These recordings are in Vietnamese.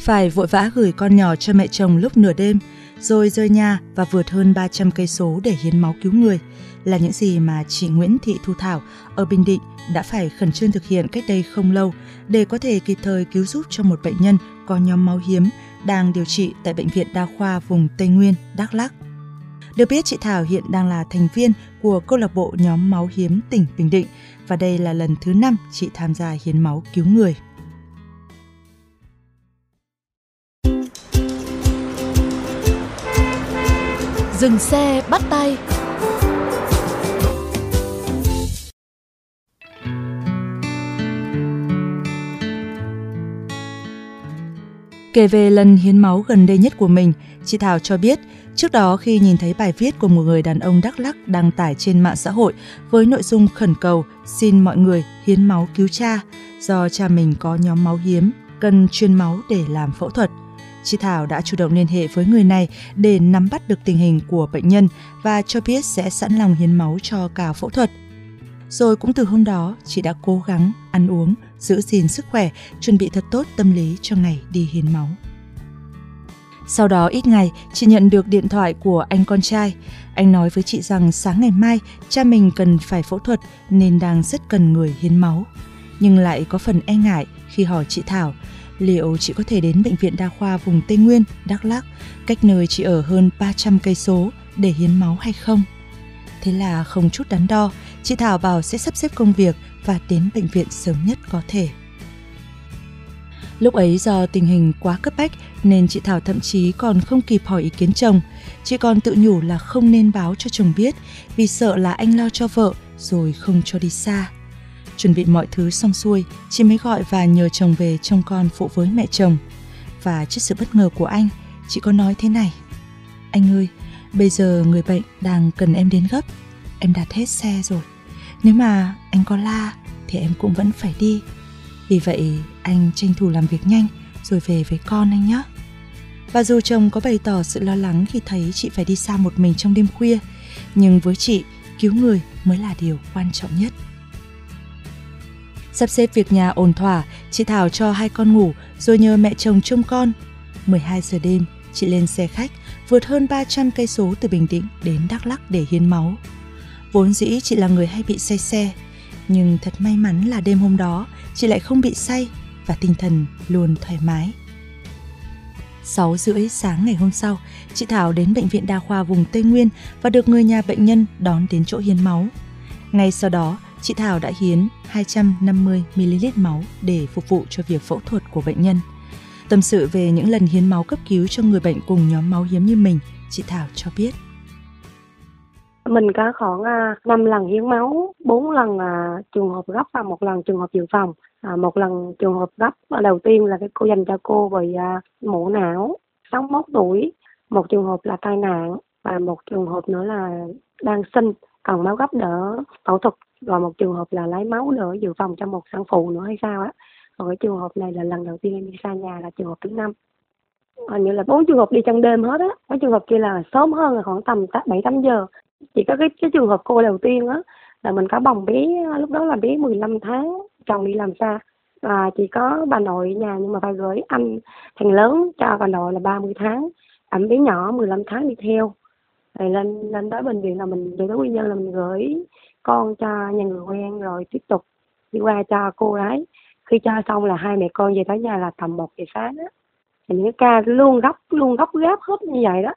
Phải vội vã gửi con nhỏ cho mẹ chồng lúc nửa đêm, rồi rời nhà và vượt hơn 300 cây số để hiến máu cứu người là những gì mà chị Nguyễn Thị Thu Thảo ở Bình Định đã phải khẩn trương thực hiện cách đây không lâu để có thể kịp thời cứu giúp cho một bệnh nhân có nhóm máu hiếm đang điều trị tại bệnh viện đa khoa vùng Tây Nguyên, Đắk Lắk. Được biết chị Thảo hiện đang là thành viên của câu lạc bộ nhóm máu hiếm tỉnh Bình Định và đây là lần thứ năm chị tham gia hiến máu cứu người. Dừng xe bắt tay Kể về lần hiến máu gần đây nhất của mình, chị Thảo cho biết trước đó khi nhìn thấy bài viết của một người đàn ông Đắk lắc đăng tải trên mạng xã hội với nội dung khẩn cầu xin mọi người hiến máu cứu cha do cha mình có nhóm máu hiếm, cần truyền máu để làm phẫu thuật. Chị Thảo đã chủ động liên hệ với người này để nắm bắt được tình hình của bệnh nhân và cho biết sẽ sẵn lòng hiến máu cho cả phẫu thuật. Rồi cũng từ hôm đó, chị đã cố gắng ăn uống, giữ gìn sức khỏe, chuẩn bị thật tốt tâm lý cho ngày đi hiến máu. Sau đó ít ngày, chị nhận được điện thoại của anh con trai. Anh nói với chị rằng sáng ngày mai cha mình cần phải phẫu thuật nên đang rất cần người hiến máu. Nhưng lại có phần e ngại khi hỏi chị Thảo liệu chị có thể đến bệnh viện đa khoa vùng Tây Nguyên, Đắk Lắk, cách nơi chị ở hơn 300 cây số để hiến máu hay không. Thế là không chút đắn đo, chị Thảo bảo sẽ sắp xếp công việc và đến bệnh viện sớm nhất có thể. Lúc ấy do tình hình quá cấp bách nên chị Thảo thậm chí còn không kịp hỏi ý kiến chồng. Chị còn tự nhủ là không nên báo cho chồng biết vì sợ là anh lo cho vợ rồi không cho đi xa. Chuẩn bị mọi thứ xong xuôi, chị mới gọi và nhờ chồng về trông con phụ với mẹ chồng. Và trước sự bất ngờ của anh, chị có nói thế này. Anh ơi, bây giờ người bệnh đang cần em đến gấp. Em đặt hết xe rồi. Nếu mà anh có la thì em cũng vẫn phải đi. Vì vậy anh tranh thủ làm việc nhanh rồi về với con anh nhé. Và dù chồng có bày tỏ sự lo lắng khi thấy chị phải đi xa một mình trong đêm khuya, nhưng với chị, cứu người mới là điều quan trọng nhất. Sắp xếp việc nhà ổn thỏa, chị Thảo cho hai con ngủ rồi nhờ mẹ chồng trông con. 12 giờ đêm, chị lên xe khách vượt hơn 300 cây số từ Bình Định đến Đắk Lắk để hiến máu. Vốn dĩ chị là người hay bị say xe, nhưng thật may mắn là đêm hôm đó chị lại không bị say và tinh thần luôn thoải mái. 6 rưỡi sáng ngày hôm sau, chị Thảo đến Bệnh viện Đa khoa vùng Tây Nguyên và được người nhà bệnh nhân đón đến chỗ hiến máu. Ngay sau đó, chị Thảo đã hiến 250ml máu để phục vụ cho việc phẫu thuật của bệnh nhân. Tâm sự về những lần hiến máu cấp cứu cho người bệnh cùng nhóm máu hiếm như mình, chị Thảo cho biết. Mình có khoảng à, 5 lần hiến máu, 4 lần à, trường hợp gấp và một lần trường hợp dự phòng. À, một lần trường hợp gấp đầu tiên là cái cô dành cho cô bị mổ não, 61 tuổi. Một trường hợp là tai nạn và một trường hợp nữa là đang sinh, cần máu gấp đỡ phẫu thuật. Rồi một trường hợp là lấy máu nữa, dự phòng cho một sản phụ nữa hay sao á. Còn cái trường hợp này là lần đầu tiên em đi xa nhà là trường hợp thứ năm. Hình như là bốn trường hợp đi trong đêm hết á. Cái trường hợp kia là sớm hơn là khoảng tầm bảy, tám giờ. Chỉ có cái cái trường hợp cô đầu tiên á, là mình có bồng bé, lúc đó là bé 15 tháng, chồng đi làm xa. Và chỉ có bà nội ở nhà nhưng mà phải gửi anh thằng lớn cho bà nội là 30 tháng. Ảnh bé nhỏ 15 tháng đi theo thì lên lên tới bệnh viện là mình về tới nguyên nhân là mình gửi con cho nhà người quen rồi tiếp tục đi qua cho cô ấy. Khi cho xong là hai mẹ con về tới nhà là tầm một giờ sáng á. Thì những cái ca luôn gấp luôn gấp gáp hết như vậy đó.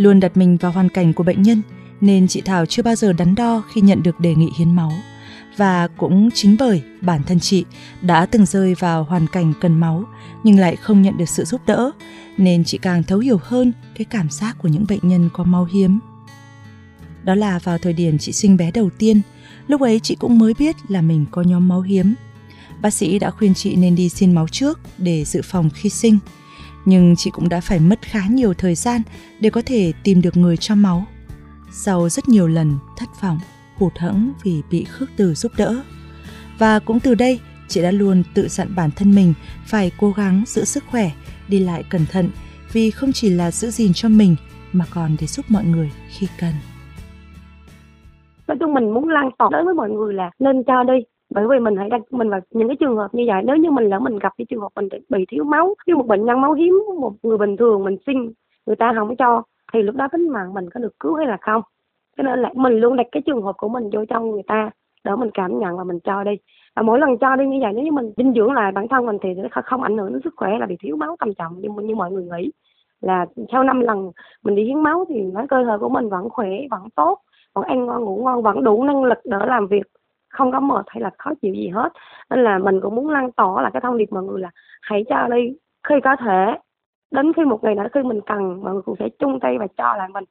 Luôn đặt mình vào hoàn cảnh của bệnh nhân nên chị Thảo chưa bao giờ đắn đo khi nhận được đề nghị hiến máu. Và cũng chính bởi bản thân chị đã từng rơi vào hoàn cảnh cần máu nhưng lại không nhận được sự giúp đỡ nên chị càng thấu hiểu hơn cái cảm giác của những bệnh nhân có máu hiếm. Đó là vào thời điểm chị sinh bé đầu tiên, lúc ấy chị cũng mới biết là mình có nhóm máu hiếm. Bác sĩ đã khuyên chị nên đi xin máu trước để dự phòng khi sinh, nhưng chị cũng đã phải mất khá nhiều thời gian để có thể tìm được người cho máu. Sau rất nhiều lần thất vọng, hụt hẫng vì bị khước từ giúp đỡ. Và cũng từ đây, chị đã luôn tự dặn bản thân mình phải cố gắng giữ sức khỏe, đi lại cẩn thận vì không chỉ là giữ gìn cho mình mà còn để giúp mọi người khi cần nói chung mình muốn lan tỏa đến với mọi người là nên cho đi bởi vì mình hãy đặt mình vào những cái trường hợp như vậy, nếu như mình lỡ mình gặp cái trường hợp mình bị thiếu máu, như một bệnh nhân máu hiếm, một người bình thường mình sinh người ta không cho, thì lúc đó tính mạng mình có được cứu hay là không? Cho nên là mình luôn đặt cái trường hợp của mình vô trong người ta, để mình cảm nhận và mình cho đi. Và mỗi lần cho đi như vậy, nếu như mình dinh dưỡng lại bản thân mình thì sẽ không ảnh hưởng đến sức khỏe là bị thiếu máu trầm trọng như như mọi người nghĩ. Là sau năm lần mình đi hiến máu thì nói cơ thể của mình vẫn khỏe, vẫn tốt, vẫn ăn ngon, ngủ ngon, vẫn đủ năng lực để làm việc không có mệt hay là khó chịu gì hết. Nên là mình cũng muốn lan tỏa là cái thông điệp mọi người là hãy cho đi, khi có thể, đến khi một ngày nào khi mình cần, mọi người cũng sẽ chung tay và cho lại mình.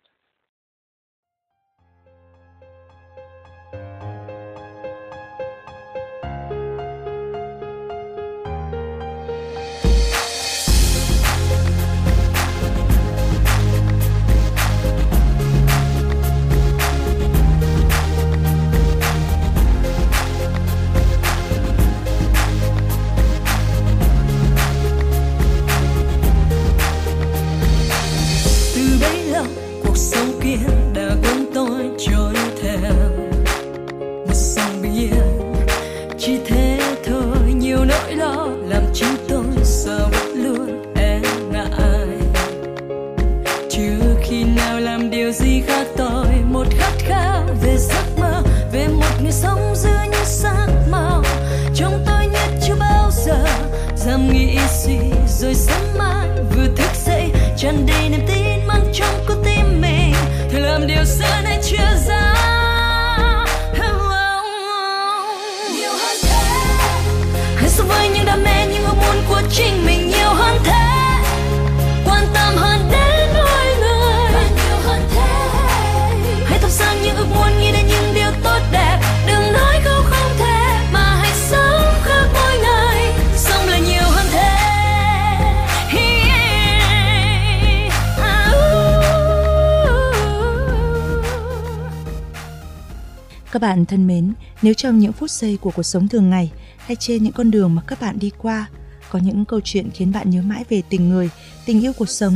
Các bạn thân mến, nếu trong những phút giây của cuộc sống thường ngày hay trên những con đường mà các bạn đi qua có những câu chuyện khiến bạn nhớ mãi về tình người, tình yêu cuộc sống,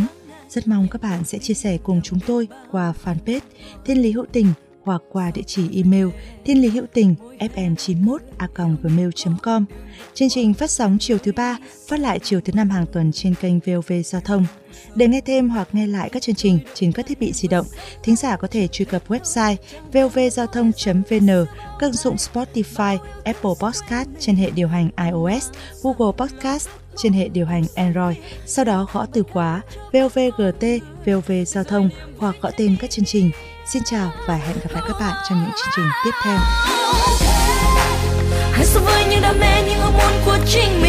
rất mong các bạn sẽ chia sẻ cùng chúng tôi qua fanpage Thiên Lý Hữu Tình hoặc qua địa chỉ email thiên lý hữu tình fm91 a gmail.com. Chương trình phát sóng chiều thứ ba, phát lại chiều thứ năm hàng tuần trên kênh VOV Giao thông. Để nghe thêm hoặc nghe lại các chương trình trên các thiết bị di động, thính giả có thể truy cập website vovgiao thông.vn, các ứng dụng Spotify, Apple Podcast trên hệ điều hành iOS, Google Podcast trên hệ điều hành Android, sau đó gõ từ khóa VOVGT, VOV Giao thông hoặc gõ tên các chương trình. Xin chào và hẹn gặp lại các bạn trong những chương trình tiếp theo. Hãy sống với những đam mê, những ước muốn của chính